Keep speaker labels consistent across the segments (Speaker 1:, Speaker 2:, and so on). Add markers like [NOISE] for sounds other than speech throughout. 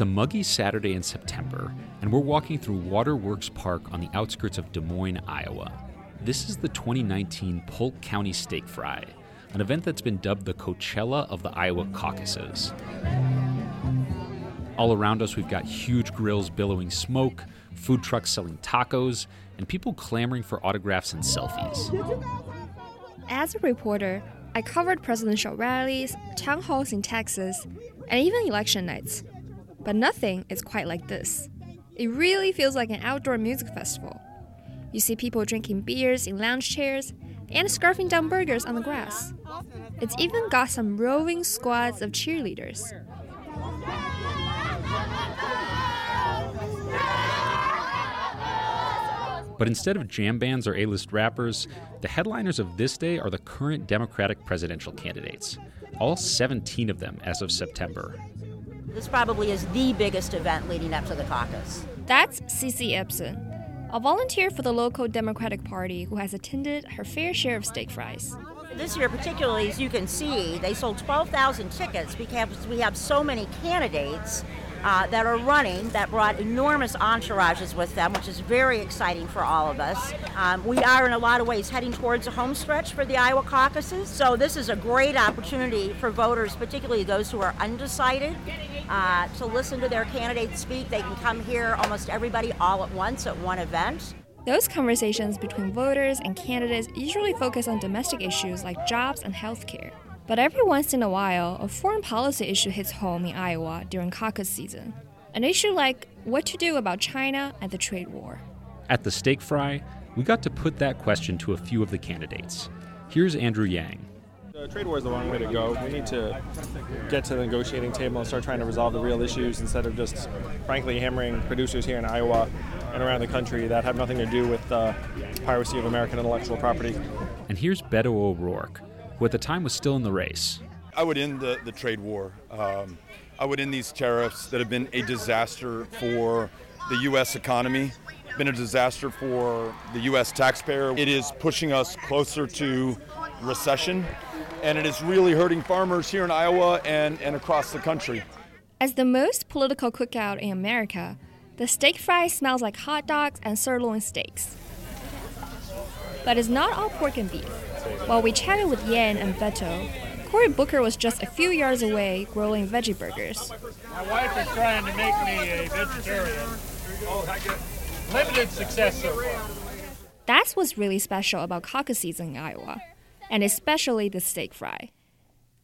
Speaker 1: It's a muggy Saturday in September, and we're walking through Waterworks Park on the outskirts of Des Moines, Iowa. This is the 2019 Polk County Steak Fry, an event that's been dubbed the Coachella of the Iowa caucuses. All around us, we've got huge grills billowing smoke, food trucks selling tacos, and people clamoring for autographs and selfies.
Speaker 2: As a reporter, I covered presidential rallies, town halls in Texas, and even election nights. But nothing is quite like this. It really feels like an outdoor music festival. You see people drinking beers in lounge chairs and scarfing down burgers on the grass. It's even got some roving squads of cheerleaders.
Speaker 1: But instead of jam bands or A list rappers, the headliners of this day are the current Democratic presidential candidates, all 17 of them as of September.
Speaker 3: This probably is the biggest event leading up to the caucus.
Speaker 2: That's Cece Ibsen, a volunteer for the local Democratic Party who has attended her fair share of steak fries.
Speaker 3: This year, particularly, as you can see, they sold 12,000 tickets because we have so many candidates uh, that are running that brought enormous entourages with them, which is very exciting for all of us. Um, we are, in a lot of ways, heading towards a home stretch for the Iowa caucuses, so this is a great opportunity for voters, particularly those who are undecided, uh, to listen to their candidates speak. They can come here, almost everybody all at once at one event.
Speaker 2: Those conversations between voters and candidates usually focus on domestic issues like jobs and healthcare. But every once in a while, a foreign policy issue hits home in Iowa during caucus season. An issue like what to do about China and the trade war.
Speaker 1: At the steak fry, we got to put that question to a few of the candidates. Here's Andrew Yang.
Speaker 4: The trade war is the wrong way to go. We need to get to the negotiating table and start trying to resolve the real issues instead of just, frankly, hammering producers here in Iowa and around the country that have nothing to do with the piracy of American intellectual property.
Speaker 1: And here's Beto O'Rourke, who at the time was still in the race.
Speaker 5: I would end the, the trade war. Um, I would end these tariffs that have been a disaster for the U.S. economy, been a disaster for the U.S. taxpayer. It is pushing us closer to recession, and it is really hurting farmers here in Iowa and, and across the country.
Speaker 2: As the most political cookout in America, the steak fry smells like hot dogs and sirloin steaks. But it's not all pork and beef. While we chatted with Yang and Beto, Cory Booker was just a few yards away grilling veggie burgers.
Speaker 6: My wife is trying to make me a vegetarian. Limited success so far.
Speaker 2: That's what's really special about caucus season in Iowa, and especially the steak fry.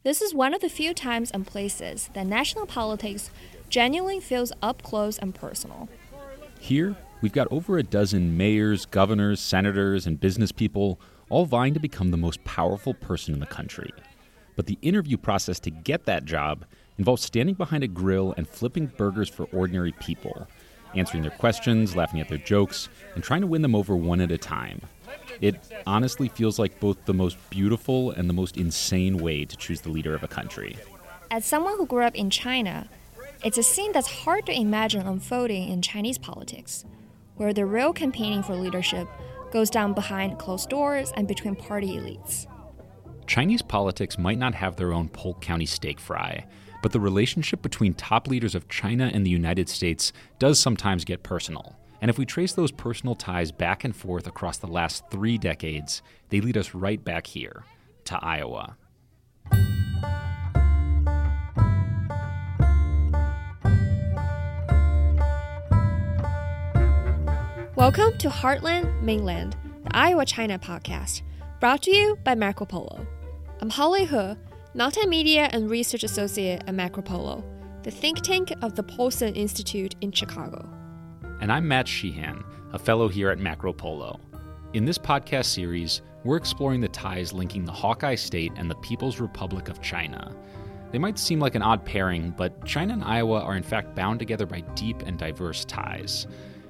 Speaker 2: This is one of the few times and places that national politics genuinely feels up close and personal.
Speaker 1: Here, we've got over a dozen mayors, governors, senators, and business people all vying to become the most powerful person in the country. But the interview process to get that job involves standing behind a grill and flipping burgers for ordinary people, answering their questions, laughing at their jokes, and trying to win them over one at a time. It honestly feels like both the most beautiful and the most insane way to choose the leader of a country.
Speaker 2: As someone who grew up in China, it's a scene that's hard to imagine unfolding in Chinese politics, where the real campaigning for leadership goes down behind closed doors and between party elites.
Speaker 1: Chinese politics might not have their own Polk County steak fry, but the relationship between top leaders of China and the United States does sometimes get personal. And if we trace those personal ties back and forth across the last three decades, they lead us right back here to Iowa.
Speaker 2: Welcome to Heartland Mainland, the Iowa China podcast, brought to you by Macro Polo. I'm Holly He, Multimedia and Research Associate at Macro Polo, the think tank of the Paulson Institute in Chicago.
Speaker 1: And I'm Matt Sheehan, a fellow here at Macro Polo. In this podcast series, we're exploring the ties linking the Hawkeye State and the People's Republic of China. They might seem like an odd pairing, but China and Iowa are in fact bound together by deep and diverse ties.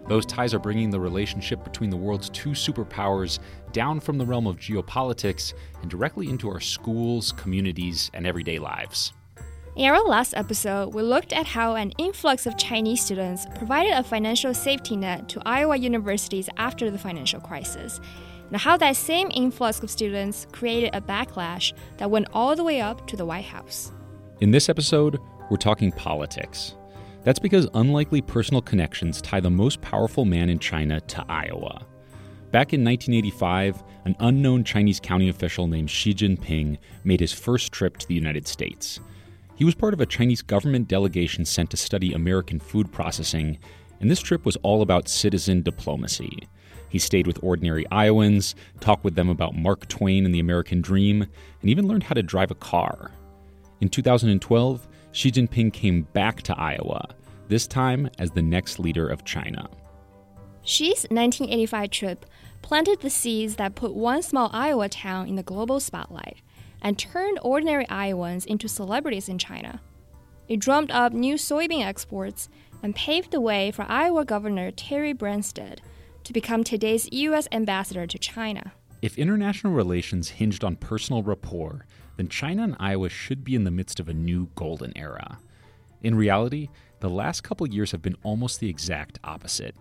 Speaker 1: Those ties are bringing the relationship between the world's two superpowers down from the realm of geopolitics and directly into our schools, communities, and everyday lives.
Speaker 2: In our last episode, we looked at how an influx of Chinese students provided a financial safety net to Iowa universities after the financial crisis, and how that same influx of students created a backlash that went all the way up to the White House.
Speaker 1: In this episode, we're talking politics. That's because unlikely personal connections tie the most powerful man in China to Iowa. Back in 1985, an unknown Chinese county official named Xi Jinping made his first trip to the United States. He was part of a Chinese government delegation sent to study American food processing, and this trip was all about citizen diplomacy. He stayed with ordinary Iowans, talked with them about Mark Twain and the American dream, and even learned how to drive a car. In 2012, Xi Jinping came back to Iowa, this time as the next leader of China.
Speaker 2: Xi's 1985 trip planted the seeds that put one small Iowa town in the global spotlight and turned ordinary Iowans into celebrities in China. It drummed up new soybean exports and paved the way for Iowa Governor Terry Branstad to become today's U.S. ambassador to China.
Speaker 1: If international relations hinged on personal rapport, then China and Iowa should be in the midst of a new golden era. In reality, the last couple years have been almost the exact opposite.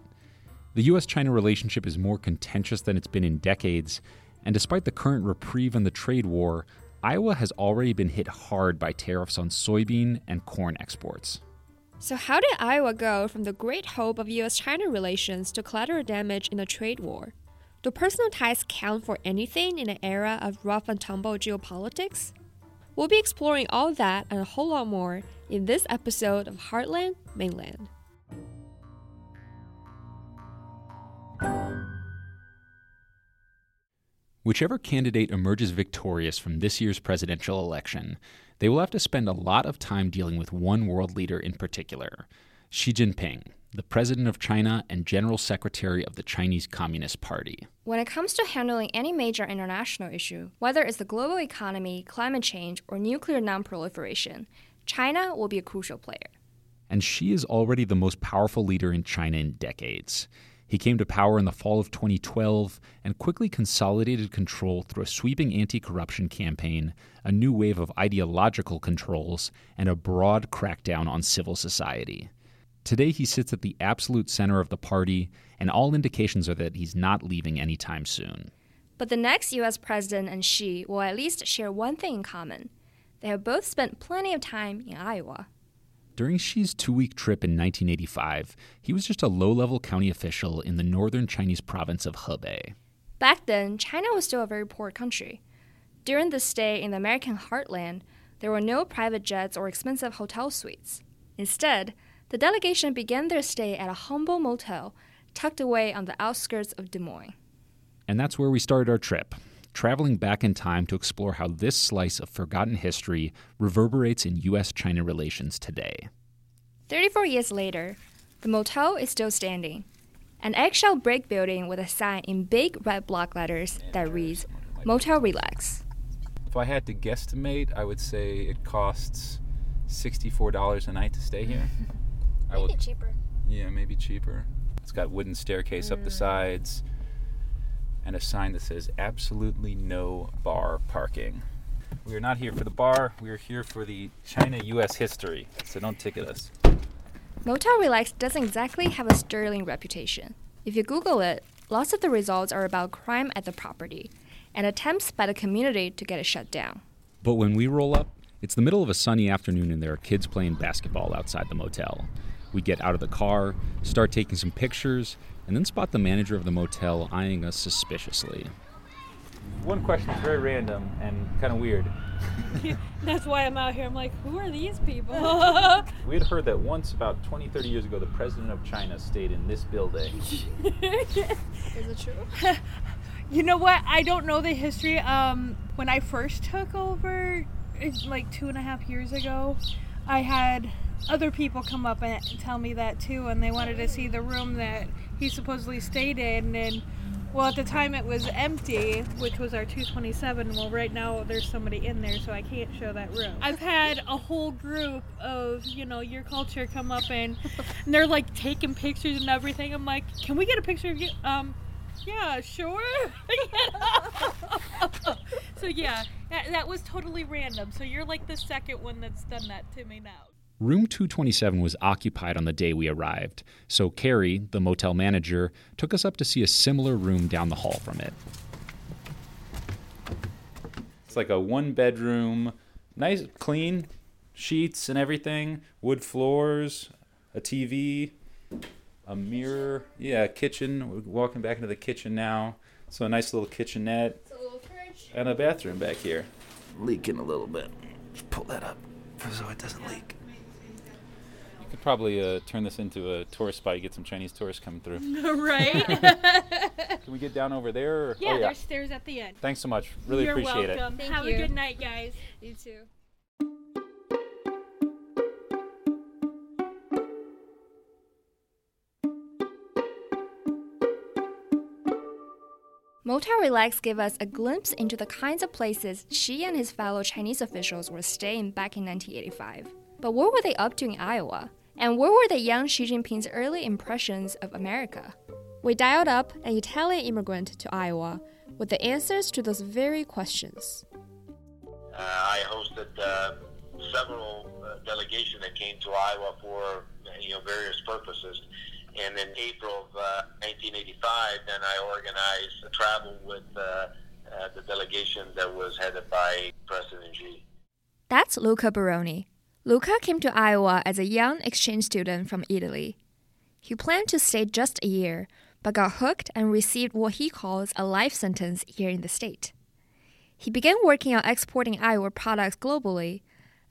Speaker 1: The US China relationship is more contentious than it's been in decades, and despite the current reprieve in the trade war, Iowa has already been hit hard by tariffs on soybean and corn exports.
Speaker 2: So, how did Iowa go from the great hope of US China relations to collateral damage in a trade war? Do personal ties count for anything in an era of rough and tumble geopolitics? We'll be exploring all that and a whole lot more in this episode of Heartland Mainland.
Speaker 1: Whichever candidate emerges victorious from this year's presidential election, they will have to spend a lot of time dealing with one world leader in particular Xi Jinping, the president of China and general secretary of the Chinese Communist Party.
Speaker 2: When it comes to handling any major international issue, whether it's the global economy, climate change, or nuclear nonproliferation, China will be a crucial player.
Speaker 1: And Xi is already the most powerful leader in China in decades. He came to power in the fall of 2012 and quickly consolidated control through a sweeping anti corruption campaign, a new wave of ideological controls, and a broad crackdown on civil society. Today, he sits at the absolute center of the party, and all indications are that he's not leaving anytime soon.
Speaker 2: But the next US president and Xi will at least share one thing in common they have both spent plenty of time in Iowa.
Speaker 1: During Xi's two week trip in 1985, he was just a low level county official in the northern Chinese province of Hebei.
Speaker 2: Back then, China was still a very poor country. During the stay in the American heartland, there were no private jets or expensive hotel suites. Instead, the delegation began their stay at a humble motel tucked away on the outskirts of Des Moines.
Speaker 1: And that's where we started our trip, traveling back in time to explore how this slice of forgotten history reverberates in U.S. China relations today.
Speaker 2: 34 years later, the motel is still standing. An eggshell brick building with a sign in big red block letters that reads Motel Relax.
Speaker 7: If I had to guesstimate, I would say it costs $64 a night to stay here. [LAUGHS]
Speaker 2: I would, cheaper.
Speaker 7: Yeah, maybe cheaper. It's got wooden staircase mm. up the sides and a sign that says absolutely no bar parking. We are not here for the bar, we are here for the China US history, so don't ticket us.
Speaker 2: Motel Relax doesn't exactly have a sterling reputation. If you Google it, lots of the results are about crime at the property and attempts by the community to get it shut down.
Speaker 1: But when we roll up, it's the middle of a sunny afternoon and there are kids playing basketball outside the motel. We get out of the car, start taking some pictures, and then spot the manager of the motel eyeing us suspiciously.
Speaker 7: One question is very random and kind of weird. [LAUGHS]
Speaker 8: That's why I'm out here. I'm like, who are these people? [LAUGHS]
Speaker 7: we had heard that once, about 20, 30 years ago, the president of China stayed in this building. [LAUGHS]
Speaker 2: is it true?
Speaker 8: you know what? I don't know the history. Um, when I first took over, like two and a half years ago, I had other people come up and tell me that too, and they wanted to see the room that he supposedly stayed in. And well, at the time it was empty, which was our 227. Well, right now there's somebody in there, so I can't show that room. I've had a whole group of you know your culture come up and, and they're like taking pictures and everything. I'm like, can we get a picture of you? Um, yeah, sure. [LAUGHS] [LAUGHS] so yeah, that, that was totally random. So you're like the second one that's done that to me now.
Speaker 1: Room 227 was occupied on the day we arrived, so Carrie, the motel manager, took us up to see a similar room down the hall from it.
Speaker 7: It's like a one bedroom, nice, clean sheets and everything, wood floors, a TV, a mirror. Yeah, kitchen. We're walking back into the kitchen now. So a nice little kitchenette and a bathroom back here. Leaking a little bit. Just Pull that up so it doesn't leak. You could probably uh, turn this into a tourist spot. You get some Chinese tourists coming through. [LAUGHS]
Speaker 8: right? [LAUGHS]
Speaker 7: Can we get down over there? Or?
Speaker 8: yeah,
Speaker 7: oh,
Speaker 8: there's stairs at the end.
Speaker 7: Thanks so much. Really
Speaker 8: You're
Speaker 7: appreciate it.
Speaker 8: welcome.
Speaker 2: Thank
Speaker 8: Have
Speaker 2: you.
Speaker 8: a good night, guys.
Speaker 2: You too. Motel Relax gave us a glimpse into the kinds of places Xi and his fellow Chinese officials were staying back in 1985. But what were they up to in Iowa? And what were the young Xi Jinping's early impressions of America? We dialed up an Italian immigrant to Iowa with the answers to those very questions.
Speaker 9: Uh, I hosted uh, several uh, delegations that came to Iowa for you know various purposes. And in April of uh, 1985, then I organized a travel with uh, uh, the delegation that was headed by President Xi.
Speaker 2: That's Luca Baroni. Luca came to Iowa as a young exchange student from Italy. He planned to stay just a year, but got hooked and received what he calls a life sentence here in the state. He began working on exporting Iowa products globally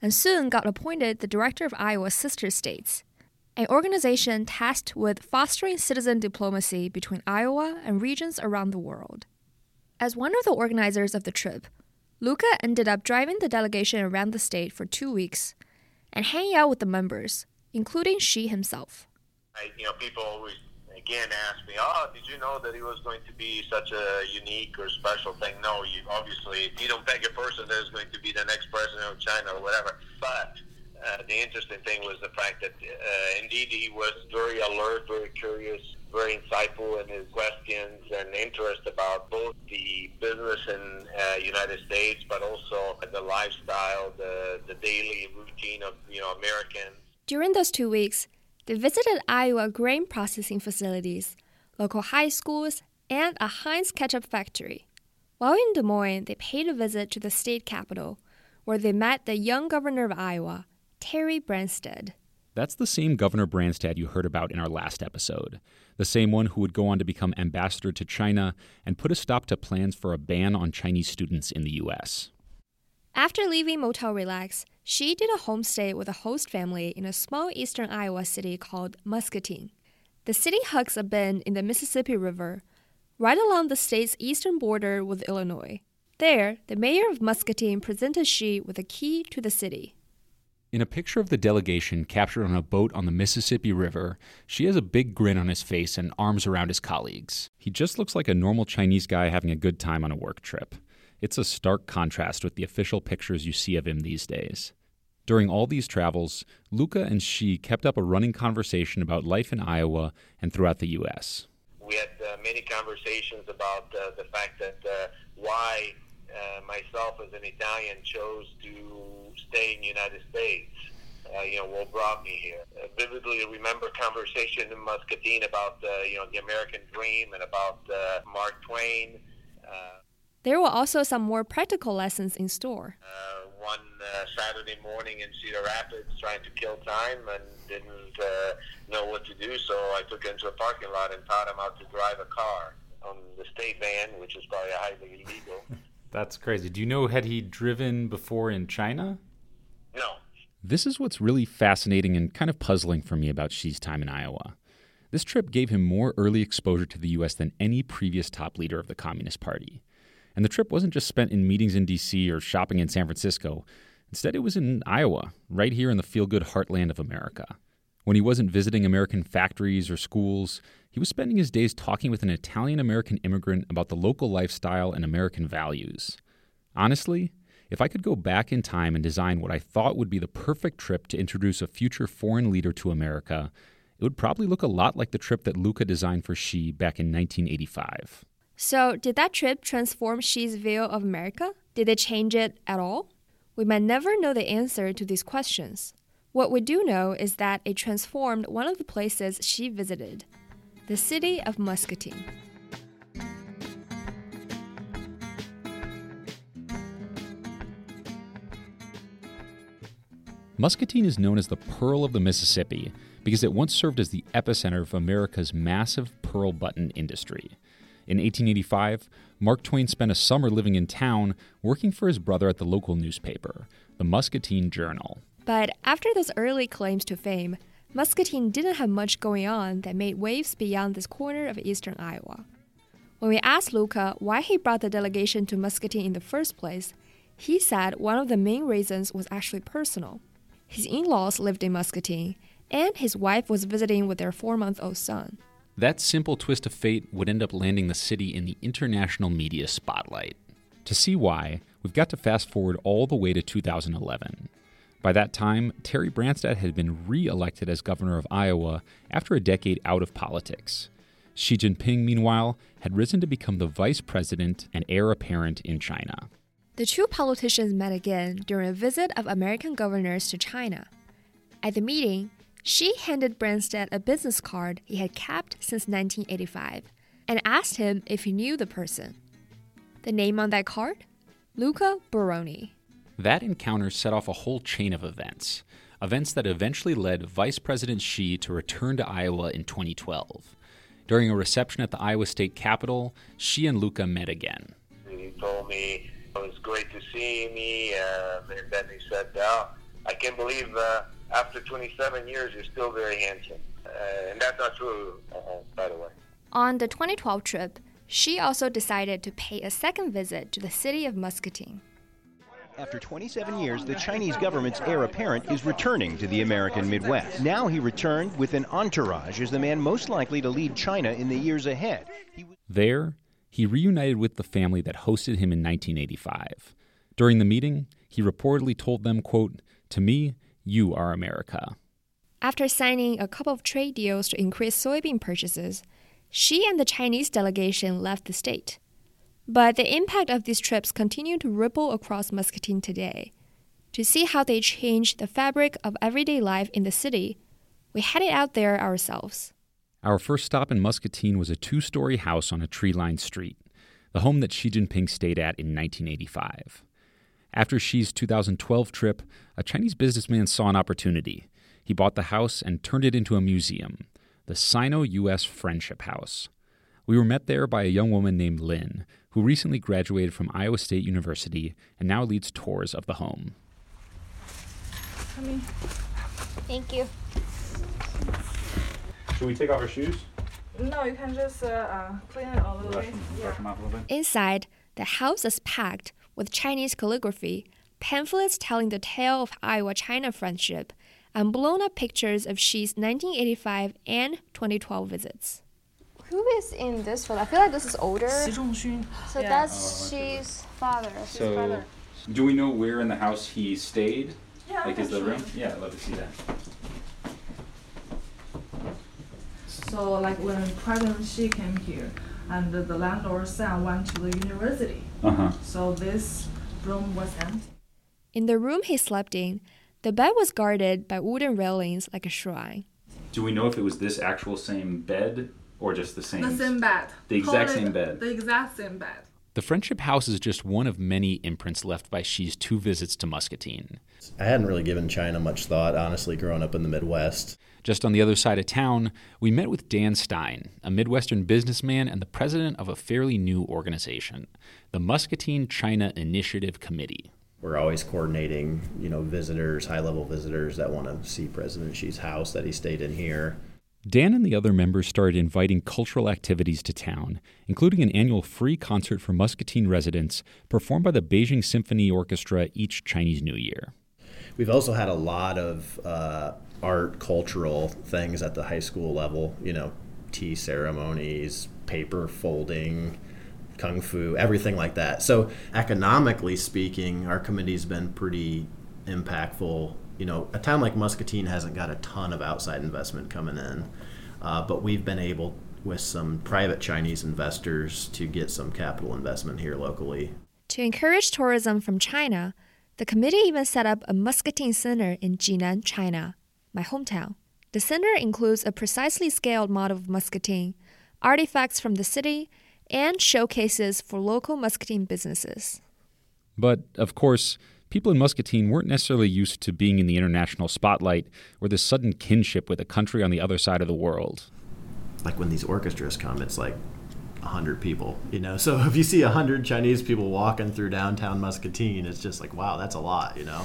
Speaker 2: and soon got appointed the director of Iowa's sister states, an organization tasked with fostering citizen diplomacy between Iowa and regions around the world. As one of the organizers of the trip, Luca ended up driving the delegation around the state for two weeks and hanging out with the members, including Xi himself.
Speaker 9: I, you know, people always again ask me, "Oh, did you know that it was going to be such a unique or special thing?" No, you obviously you don't peg a person that is going to be the next president of China or whatever. But uh, the interesting thing was the fact that uh, indeed he was very alert, very curious, very insightful in his questions and interest about both the business in uh, United States, but also the lifestyle, the the daily routine of you know Americans.
Speaker 2: During those two weeks, they visited Iowa grain processing facilities, local high schools, and a Heinz ketchup factory. While in Des Moines, they paid a visit to the state capitol, where they met the young governor of Iowa, Terry Branstad.
Speaker 1: That's the same Governor Branstad you heard about in our last episode. The same one who would go on to become ambassador to China and put a stop to plans for a ban on Chinese students in the U.S.
Speaker 2: After leaving Motel Relax, Xi did a homestay with a host family in a small eastern Iowa city called Muscatine. The city hugs a bend in the Mississippi River, right along the state's eastern border with Illinois. There, the mayor of Muscatine presented Xi with a key to the city.
Speaker 1: In a picture of the delegation captured on a boat on the Mississippi River, Xi has a big grin on his face and arms around his colleagues. He just looks like a normal Chinese guy having a good time on a work trip. It's a stark contrast with the official pictures you see of him these days. During all these travels, Luca and Xi kept up a running conversation about life in Iowa and throughout the U.S.
Speaker 9: We had uh, many conversations about uh, the fact that uh, why uh, myself as an Italian chose to stay in the United States. Uh, you know, what brought me here. I vividly remember conversation in Muscatine about, uh, you know, the American dream and about uh, Mark Twain. Uh,
Speaker 2: There were also some more practical lessons in store.
Speaker 9: uh, one uh, Saturday morning in Cedar Rapids trying to kill time and didn't uh, know what to do, so I took him to a parking lot and taught him how to drive a car on the state van, which is probably highly illegal. [LAUGHS]
Speaker 1: That's crazy. Do you know, had he driven before in China?
Speaker 9: no,
Speaker 1: This is what's really fascinating and kind of puzzling for me about Xi's time in Iowa. This trip gave him more early exposure to the U.S. than any previous top leader of the Communist Party. And the trip wasn't just spent in meetings in D.C. or shopping in San Francisco. Instead, it was in Iowa, right here in the feel good heartland of America. When he wasn't visiting American factories or schools, he was spending his days talking with an Italian American immigrant about the local lifestyle and American values. Honestly, if I could go back in time and design what I thought would be the perfect trip to introduce a future foreign leader to America, it would probably look a lot like the trip that Luca designed for Xi back in 1985.
Speaker 2: So, did that trip transform Xi's view of America? Did it change it at all? We might never know the answer to these questions. What we do know is that it transformed one of the places Xi visited the city of Muscatine.
Speaker 1: Muscatine is known as the Pearl of the Mississippi because it once served as the epicenter of America's massive pearl button industry. In 1885, Mark Twain spent a summer living in town working for his brother at the local newspaper, the Muscatine Journal.
Speaker 2: But after those early claims to fame, Muscatine didn't have much going on that made waves beyond this corner of eastern Iowa. When we asked Luca why he brought the delegation to Muscatine in the first place, he said one of the main reasons was actually personal. His in laws lived in Muscatine, and his wife was visiting with their four month old son.
Speaker 1: That simple twist of fate would end up landing the city in the international media spotlight. To see why, we've got to fast forward all the way to 2011. By that time, Terry Branstad had been re elected as governor of Iowa after a decade out of politics. Xi Jinping, meanwhile, had risen to become the vice president and heir apparent in China.
Speaker 2: The two politicians met again during a visit of American governors to China. At the meeting, Xi handed Branstad a business card he had kept since 1985 and asked him if he knew the person. The name on that card? Luca Baroni.
Speaker 1: That encounter set off a whole chain of events. Events that eventually led Vice President Xi to return to Iowa in 2012. During a reception at the Iowa State Capitol, Xi and Luca met again.
Speaker 9: He told me it was great to see me, uh, and then he said, oh, I can't believe uh, after 27 years you're still very handsome. Uh, and that's not true, uh, by the way.
Speaker 2: On the 2012 trip, Xi also decided to pay a second visit to the city of Muscatine.
Speaker 10: After 27 years, the Chinese government's heir apparent is returning to the American Midwest. Now he returned with an entourage as the man most likely to lead China in the years ahead.
Speaker 1: There, he reunited with the family that hosted him in 1985. During the meeting, he reportedly told them, quote, "To me, you are America."
Speaker 2: After signing a couple of trade deals to increase soybean purchases, Xi and the Chinese delegation left the state. But the impact of these trips continue to ripple across Muscatine today. To see how they change the fabric of everyday life in the city, we headed out there ourselves.
Speaker 1: Our first stop in Muscatine was a two story house on a tree lined street, the home that Xi Jinping stayed at in 1985. After Xi's 2012 trip, a Chinese businessman saw an opportunity. He bought the house and turned it into a museum, the Sino US Friendship House. We were met there by a young woman named Lynn, who recently graduated from Iowa State University and now leads tours of the home.
Speaker 2: Come in. Thank you.
Speaker 7: Should we take off our shoes?
Speaker 11: No, you can just uh, uh, clean it a little bit. Yeah.
Speaker 2: Inside, the house is packed with Chinese calligraphy, pamphlets telling the tale of Iowa China friendship, and blown up pictures of Xi's 1985 and 2012 visits. Who is in this photo? I feel like this is older.
Speaker 11: Xi
Speaker 2: So
Speaker 11: Yeah.
Speaker 2: that's Xi's father. Xi's
Speaker 7: So,
Speaker 2: brother.
Speaker 7: do we know where in the house he stayed?
Speaker 11: Yeah,
Speaker 7: like, is the
Speaker 11: actually.
Speaker 7: room? Yeah, I'd love to see that.
Speaker 11: So like when President Xi came here, and the, the landlord's son went to the university.
Speaker 7: Uh huh.
Speaker 11: So this room was empty.
Speaker 2: In the room he slept in, the bed was guarded by wooden railings like a shrine.
Speaker 7: Do we know if it was this actual same bed or just the same?
Speaker 11: The same bed.
Speaker 7: The exact
Speaker 11: Call
Speaker 7: same bed.
Speaker 11: The exact same bed.
Speaker 1: The Friendship House is just one of many imprints left by Xi's two visits to Muscatine.
Speaker 12: I hadn't really given China much thought, honestly, growing up in the Midwest.
Speaker 1: Just on the other side of town, we met with Dan Stein, a Midwestern businessman and the president of a fairly new organization, the Muscatine China Initiative Committee.
Speaker 12: We're always coordinating, you know, visitors, high-level visitors that want to see President Xi's house that he stayed in here.
Speaker 1: Dan and the other members started inviting cultural activities to town, including an annual free concert for Muscatine residents performed by the Beijing Symphony Orchestra each Chinese New Year.
Speaker 12: We've also had a lot of uh, art, cultural things at the high school level, you know, tea ceremonies, paper folding, kung fu, everything like that. So, economically speaking, our committee's been pretty impactful. You know, a town like Muscatine hasn't got a ton of outside investment coming in, uh, but we've been able, with some private Chinese investors, to get some capital investment here locally.
Speaker 2: To encourage tourism from China, the committee even set up a Muscatine Center in Jinan, China, my hometown. The center includes a precisely scaled model of Muscatine, artifacts from the city, and showcases for local Muscatine businesses.
Speaker 1: But, of course, people in Muscatine weren't necessarily used to being in the international spotlight or this sudden kinship with a country on the other side of the world.
Speaker 12: Like when these orchestras come, it's like a 100 people, you know? [LAUGHS] So if you see a 100 Chinese people walking through downtown Muscatine, it's just like, wow, that's a lot, you know?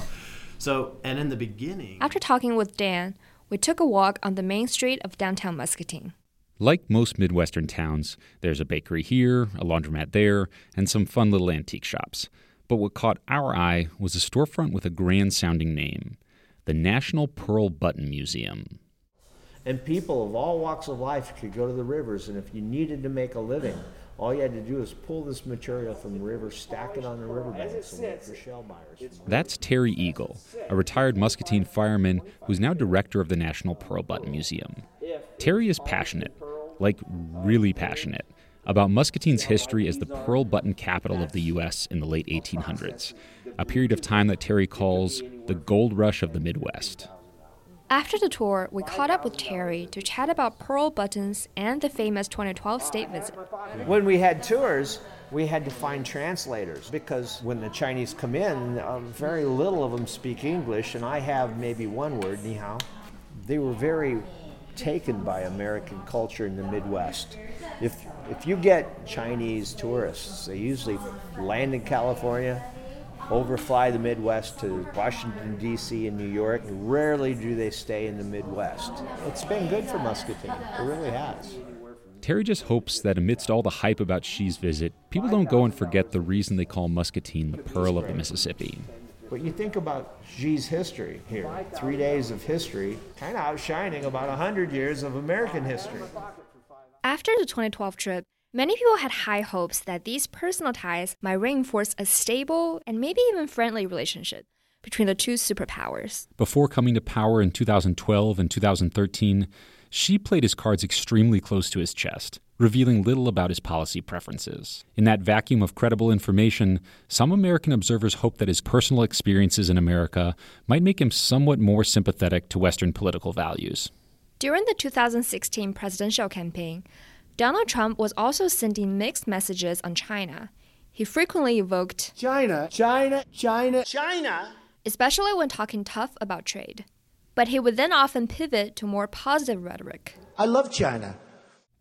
Speaker 12: So, and in the beginning.
Speaker 2: After talking with Dan, we took a walk on the main street of downtown Muscatine.
Speaker 1: Like most Midwestern towns, there's a bakery here, a laundromat there, and some fun little antique shops. But what caught our eye was a storefront with a grand sounding name the National Pearl Button Museum.
Speaker 13: And people of all walks of life could go to the rivers, and if you needed to make a living, all you had to do is pull this material from the river, stack it on the riverbanks, and wait for shell buyers.
Speaker 1: That's Terry Eagle, a retired Muscatine fireman who's now director of the National Pearl Button Museum. Terry is passionate, like really passionate, about Muscatine's history as the pearl button capital of the U.S. in the late 1800s, a period of time that Terry calls the gold rush of the Midwest.
Speaker 2: After the tour, we caught up with Terry to chat about pearl buttons and the famous 2012 state visit.
Speaker 13: When we had tours, we had to find translators because when the Chinese come in, um, very little of them speak English, and I have maybe one word, ni hao. They were very taken by American culture in the Midwest. If if you get Chinese tourists, they usually land in California, overfly the Midwest to Washington, D.C., and New York. And rarely do they stay in the Midwest. It's been good for Muscatine. It really has.
Speaker 1: Terry just hopes that amidst all the hype about Xi's visit, people don't go and forget the reason they call Muscatine the Pearl of the Mississippi.
Speaker 13: But you think about Xi's history here three days of history, kind of outshining about 100 years of American history.
Speaker 2: After the 2012 trip, many people had high hopes that these personal ties might reinforce a stable and maybe even friendly relationship between the two superpowers.
Speaker 1: Before coming to power in 2012 and 2013, Xi played his cards extremely close to his chest, revealing little about his policy preferences. In that vacuum of credible information, some American observers hoped that his personal experiences in America might make him somewhat more sympathetic to Western political values.
Speaker 2: During the 2016 presidential campaign, Donald Trump was also sending mixed messages on China. He frequently evoked
Speaker 13: China, China, China, China,
Speaker 2: especially when talking tough about trade. But he would then often pivot to more positive rhetoric.
Speaker 13: I love China.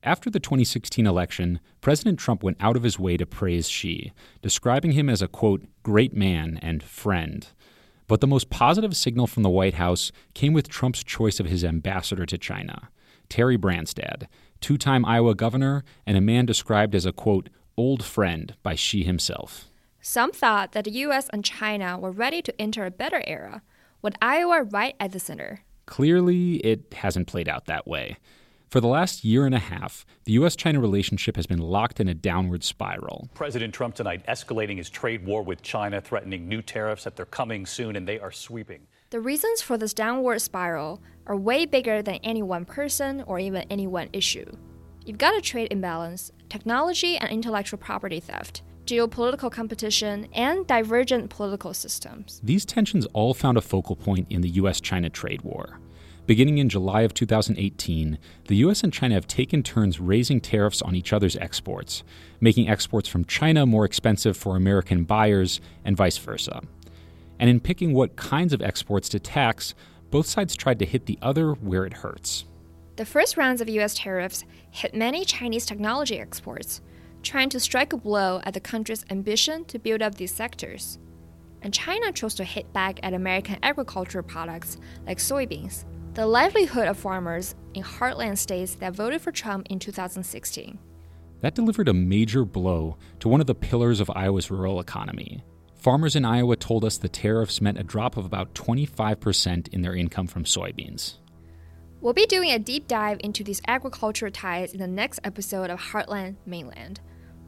Speaker 1: After the 2016 election, President Trump went out of his way to praise Xi, describing him as a quote, great man and friend. But the most positive signal from the White House came with Trump's choice of his ambassador to China, Terry Branstad, two time Iowa governor and a man described as a quote, old friend by Xi himself.
Speaker 2: Some thought that the U.S. and China were ready to enter a better era, with Iowa right at the center.
Speaker 1: Clearly, it hasn't played out that way. For the last year and a half, the U.S. China relationship has been locked in a downward spiral.
Speaker 14: President Trump tonight escalating his trade war with China, threatening new tariffs that they're coming soon, and they are sweeping.
Speaker 2: The reasons for this downward spiral are way bigger than any one person or even any one issue. You've got a trade imbalance, technology and intellectual property theft, geopolitical competition, and divergent political systems.
Speaker 1: These tensions all found a focal point in the U.S. China trade war. Beginning in July of 2018, the US and China have taken turns raising tariffs on each other's exports, making exports from China more expensive for American buyers and vice versa. And in picking what kinds of exports to tax, both sides tried to hit the other where it hurts.
Speaker 2: The first rounds of US tariffs hit many Chinese technology exports, trying to strike a blow at the country's ambition to build up these sectors. And China chose to hit back at American agricultural products like soybeans, the livelihood of farmers in heartland states that voted for Trump in 2016.
Speaker 1: That delivered a major blow to one of the pillars of Iowa's rural economy. Farmers in Iowa told us the tariffs meant a drop of about 25% in their income from soybeans.
Speaker 2: We'll be doing a deep dive into these agricultural ties in the next episode of Heartland Mainland.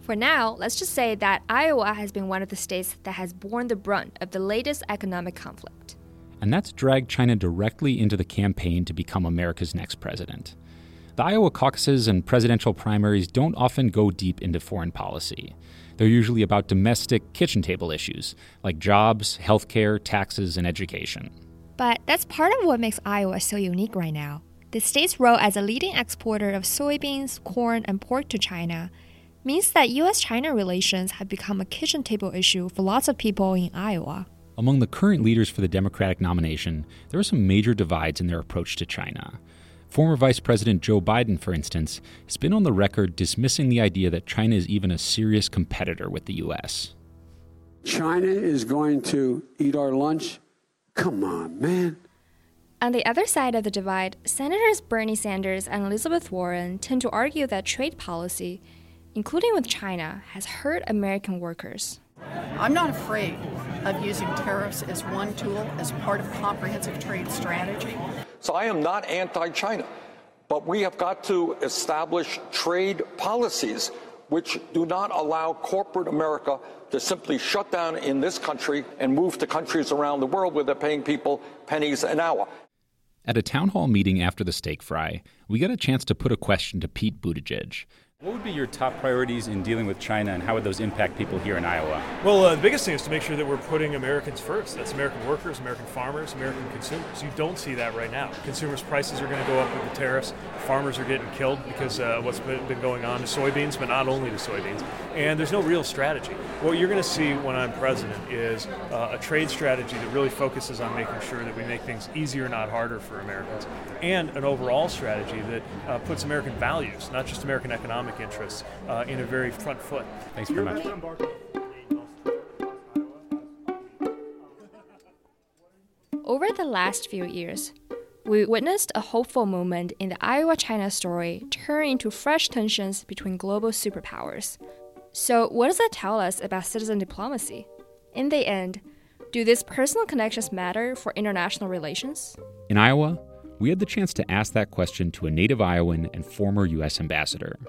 Speaker 2: For now, let's just say that Iowa has been one of the states that has borne the brunt of the latest economic conflict
Speaker 1: and that's dragged China directly into the campaign to become America's next president. The Iowa caucuses and presidential primaries don't often go deep into foreign policy. They're usually about domestic kitchen table issues like jobs, healthcare, taxes, and education.
Speaker 2: But that's part of what makes Iowa so unique right now. The state's role as a leading exporter of soybeans, corn, and pork to China means that US China relations have become a kitchen table issue for lots of people in Iowa.
Speaker 1: Among the current leaders for the Democratic nomination, there are some major divides in their approach to China. Former Vice President Joe Biden, for instance, has been on the record dismissing the idea that China is even a serious competitor with the U.S.
Speaker 15: China is going to eat our lunch? Come on, man.
Speaker 2: On the other side of the divide, Senators Bernie Sanders and Elizabeth Warren tend to argue that trade policy, including with China, has hurt American workers.
Speaker 16: I'm not afraid of using tariffs as one tool as part of comprehensive trade strategy.
Speaker 17: So I am not anti China, but we have got to establish trade policies which do not allow corporate America to simply shut down in this country and move to countries around the world where they're paying people pennies an hour.
Speaker 1: At a town hall meeting after the steak fry, we got a chance to put a question to Pete Buttigieg.
Speaker 7: What would be your top priorities in dealing with China, and how would those impact people here in Iowa?
Speaker 4: Well, uh, the biggest thing is to make sure that we're putting Americans first. That's American workers, American farmers, American consumers. You don't see that right now. Consumers' prices are going to go up with the tariffs. Farmers are getting killed because uh, what's been going on to soybeans, but not only to soybeans. And there's no real strategy. What you're going to see when I'm president is uh, a trade strategy that really focuses on making sure that we make things easier, not harder for Americans, and an overall strategy that uh, puts American values, not just American economic interests, uh, in a very front foot.
Speaker 7: Thanks very much.
Speaker 2: Over the last few years, we witnessed a hopeful moment in the Iowa China story turn into fresh tensions between global superpowers. So, what does that tell us about citizen diplomacy? In the end, do these personal connections matter for international relations?
Speaker 1: In Iowa, we had the chance to ask that question to a native Iowan and former U.S. ambassador,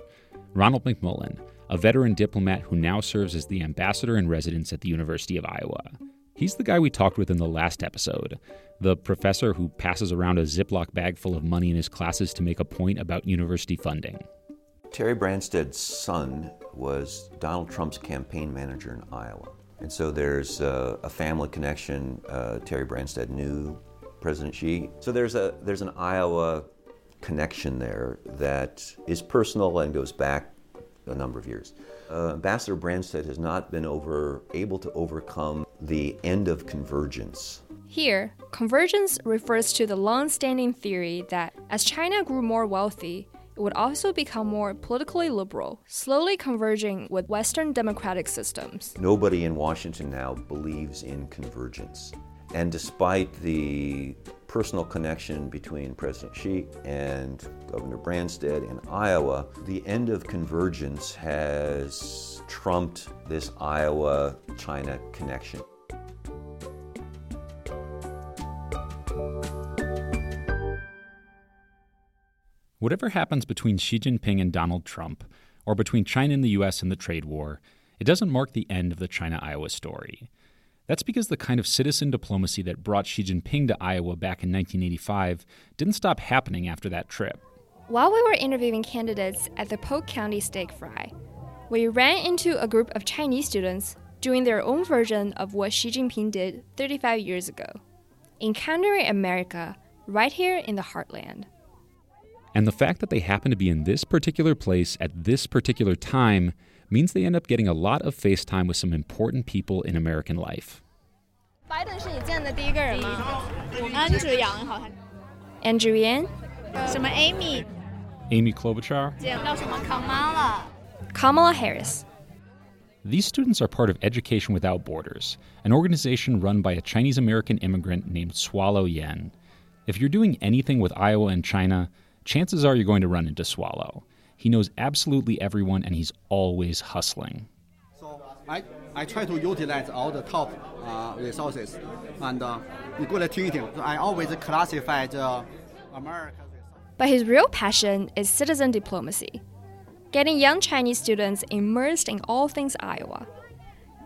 Speaker 1: Ronald McMullen, a veteran diplomat who now serves as the ambassador in residence at the University of Iowa. He's the guy we talked with in the last episode, the professor who passes around a Ziploc bag full of money in his classes to make a point about university funding.
Speaker 18: Terry Branstad's son was Donald Trump's campaign manager in Iowa. And so there's uh, a family connection. Uh, Terry Branstad knew President Xi. So there's, a, there's an Iowa connection there that is personal and goes back a number of years. Uh, Ambassador Branstad has not been over, able to overcome the end of convergence.
Speaker 2: Here, convergence refers to the long standing theory that as China grew more wealthy, it would also become more politically liberal, slowly converging with Western democratic systems.
Speaker 18: Nobody in Washington now believes in convergence. And despite the personal connection between President Xi and Governor Branstad in Iowa, the end of convergence has trumped this Iowa China connection.
Speaker 1: Whatever happens between Xi Jinping and Donald Trump, or between China and the U.S. in the trade war, it doesn't mark the end of the China Iowa story. That's because the kind of citizen diplomacy that brought Xi Jinping to Iowa back in 1985 didn't stop happening after that trip.
Speaker 2: While we were interviewing candidates at the Polk County Steak Fry, we ran into a group of Chinese students doing their own version of what Xi Jinping did 35 years ago encountering America right here in the heartland.
Speaker 1: And the fact that they happen to be in this particular place at this particular time means they end up getting a lot of face time with some important people in American life.
Speaker 2: Andrew Yang,
Speaker 8: 什么 Amy，
Speaker 1: Amy Klobuchar.
Speaker 8: 见到什么 Kamala，
Speaker 2: Kamala Harris.
Speaker 1: These students are part of Education Without Borders, an organization run by a Chinese American immigrant named Swallow Yen. If you're doing anything with Iowa and China, chances are you're going to run into Swallow. He knows absolutely everyone and he's always hustling.
Speaker 19: So I, I try to utilize all the top uh, resources. And uh, I always classify the America.
Speaker 2: But his real passion is citizen diplomacy, getting young Chinese students immersed in all things Iowa.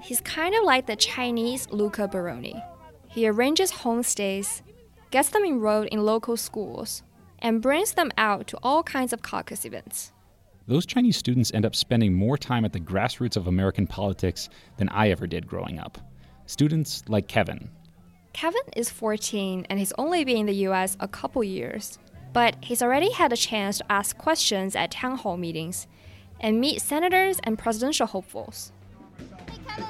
Speaker 2: He's kind of like the Chinese Luca Baroni. He arranges homestays, gets them enrolled in local schools, and brings them out to all kinds of caucus events.
Speaker 1: Those Chinese students end up spending more time at the grassroots of American politics than I ever did growing up. Students like Kevin.
Speaker 2: Kevin is 14 and he's only been in the US a couple years, but he's already had a chance to ask questions at town hall meetings and meet senators and presidential hopefuls.
Speaker 6: And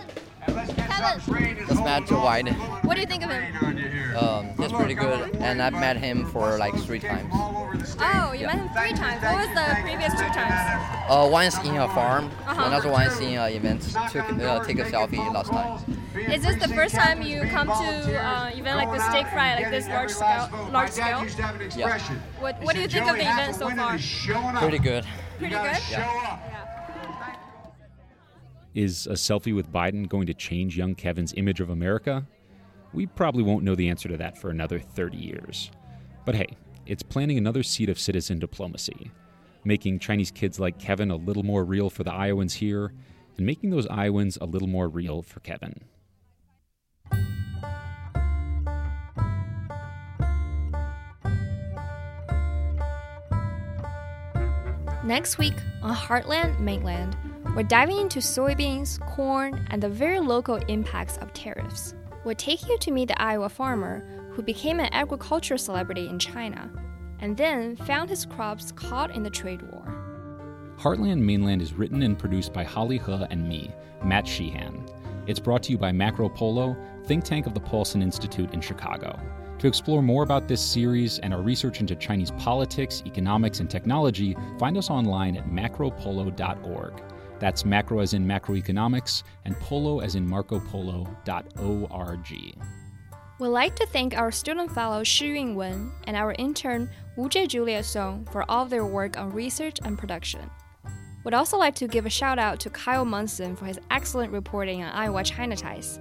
Speaker 6: let's get something straight. It's
Speaker 20: just met Joe Biden.
Speaker 2: What do you think of him?
Speaker 20: Um, he's pretty good, and I've met him for like three times.
Speaker 2: Oh, you met him three times. What was the previous two times?
Speaker 20: Uh, once in a farm,
Speaker 2: Uh-huh.
Speaker 20: another once in an event. Took uh, take a selfie last time.
Speaker 2: Is this the first time you come to uh, event like the steak fry, like this large scale? Large scale?
Speaker 20: Yeah,
Speaker 2: What What do you think of the event so far?
Speaker 20: pretty good.
Speaker 2: Pretty good.
Speaker 20: Yeah.
Speaker 1: Is a selfie with Biden going to change young Kevin's image of America? We probably won't know the answer to that for another 30 years. But hey, it's planting another seed of citizen diplomacy, making Chinese kids like Kevin a little more real for the Iowans here, and making those Iowans a little more real for Kevin.
Speaker 2: Next week on Heartland Mainland, we're diving into soybeans, corn, and the very local impacts of tariffs. We'll take you to meet the Iowa farmer who became an agriculture celebrity in China and then found his crops caught in the trade war.
Speaker 1: Heartland Mainland is written and produced by Holly He and me, Matt Sheehan. It's brought to you by Macro Polo, think tank of the Paulson Institute in Chicago. To explore more about this series and our research into Chinese politics, economics, and technology, find us online at macropolo.org. That's macro as in macroeconomics, and polo as in marcopolo.org.
Speaker 2: We'd like to thank our student fellow Shi Yunwen and our intern Wu Jie Julia Song for all their work on research and production. We'd also like to give a shout out to Kyle Munson for his excellent reporting on Iowa China ties.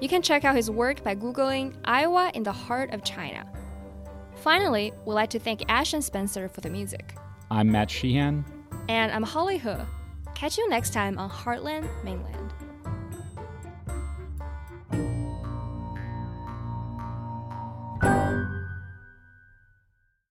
Speaker 2: You can check out his work by Googling Iowa in the Heart of China. Finally, we'd like to thank Ashton Spencer for the music.
Speaker 1: I'm Matt Sheehan.
Speaker 2: And I'm Holly He. Catch you next time on Heartland Mainland.